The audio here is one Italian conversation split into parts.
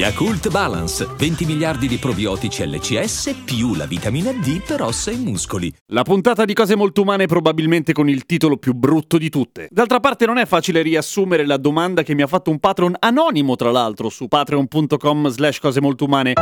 Yakult Balance, 20 miliardi di probiotici LCS più la vitamina D per ossa e muscoli. La puntata di cose molto umane probabilmente con il titolo più brutto di tutte. D'altra parte non è facile riassumere la domanda che mi ha fatto un patron anonimo tra l'altro su patreon.com slash cose molto umane.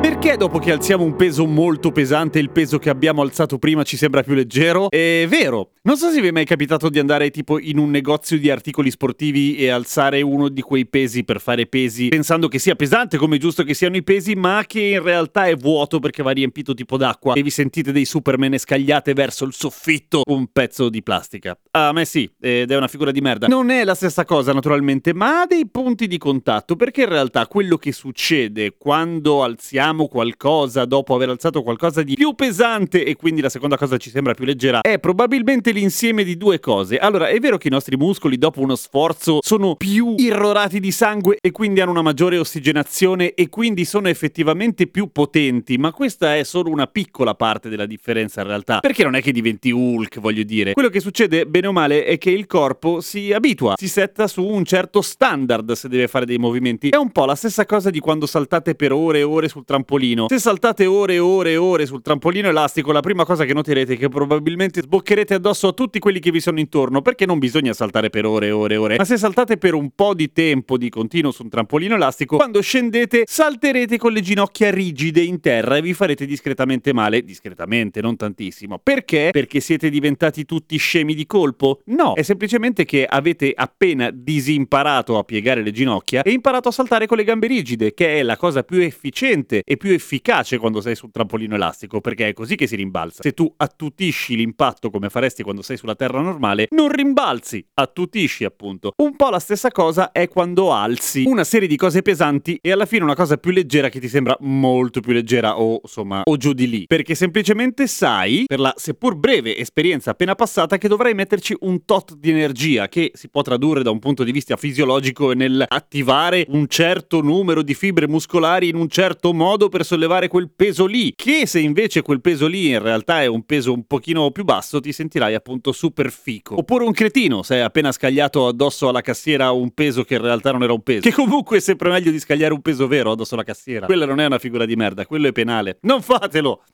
Perché dopo che alziamo un peso molto pesante il peso che abbiamo alzato prima ci sembra più leggero? È vero. Non so se vi è mai capitato di andare tipo in un negozio di articoli sportivi e alzare uno di quei pesi per fare pesi pensando che sia pesante come è giusto che siano i pesi ma che in realtà è vuoto perché va riempito tipo d'acqua e vi sentite dei superman scagliate verso il soffitto un pezzo di plastica. A me sì, ed è una figura di merda. Non è la stessa cosa naturalmente ma ha dei punti di contatto perché in realtà quello che succede quando alziamo qualcosa dopo aver alzato qualcosa di più pesante e quindi la seconda cosa ci sembra più leggera è probabilmente l'insieme di due cose. Allora, è vero che i nostri muscoli dopo uno sforzo sono più irrorati di sangue e quindi hanno una maggiore ossigenazione e quindi sono effettivamente più potenti, ma questa è solo una piccola parte della differenza in realtà. Perché non è che diventi Hulk, voglio dire. Quello che succede, bene o male, è che il corpo si abitua, si setta su un certo standard se deve fare dei movimenti. È un po' la stessa cosa di quando saltate per ore e ore sul trampolino. Se saltate ore e ore e ore sul trampolino elastico, la prima cosa che noterete è che probabilmente sboccherete addosso a tutti quelli che vi sono intorno, perché non bisogna saltare per ore e ore e ore. Ma se saltate per un po' di tempo di continuo su un trampolino elastico, quando scendete salterete con le ginocchia rigide in terra e vi farete discretamente male, discretamente, non tantissimo. Perché? Perché siete diventati tutti scemi di colpo? No, è semplicemente che avete appena disimparato a piegare le ginocchia e imparato a saltare con le gambe rigide, che è la cosa più efficiente e più efficace quando sei sul trampolino elastico, perché è così che si rimbalza. Se tu attutisci l'impatto come faresti quando sei sulla terra normale, non rimbalzi, attutisci appunto. Un po' la stessa cosa è quando alzi una serie di cose pesanti e alla fine una cosa più leggera che ti sembra molto più leggera o insomma o giù di lì, perché semplicemente sai, per la seppur breve esperienza appena passata, che dovrai metterci un tot di energia che si può tradurre da un punto di vista fisiologico nel attivare un certo numero di fibre muscolari in un certo modo per sollevare quel peso lì, che se invece quel peso lì in realtà è un peso un pochino più basso, ti sentirai appunto super fico. Oppure un cretino, se hai appena scagliato addosso alla cassiera un peso che in realtà non era un peso. Che comunque è sempre meglio di scagliare un peso vero addosso alla cassiera. Quella non è una figura di merda, quello è penale. Non fatelo!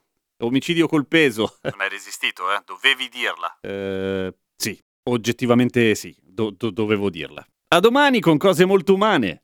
Omicidio col peso. Non hai resistito, eh? Dovevi dirla. Eh, sì, oggettivamente sì, do- do- dovevo dirla. A domani con cose molto umane.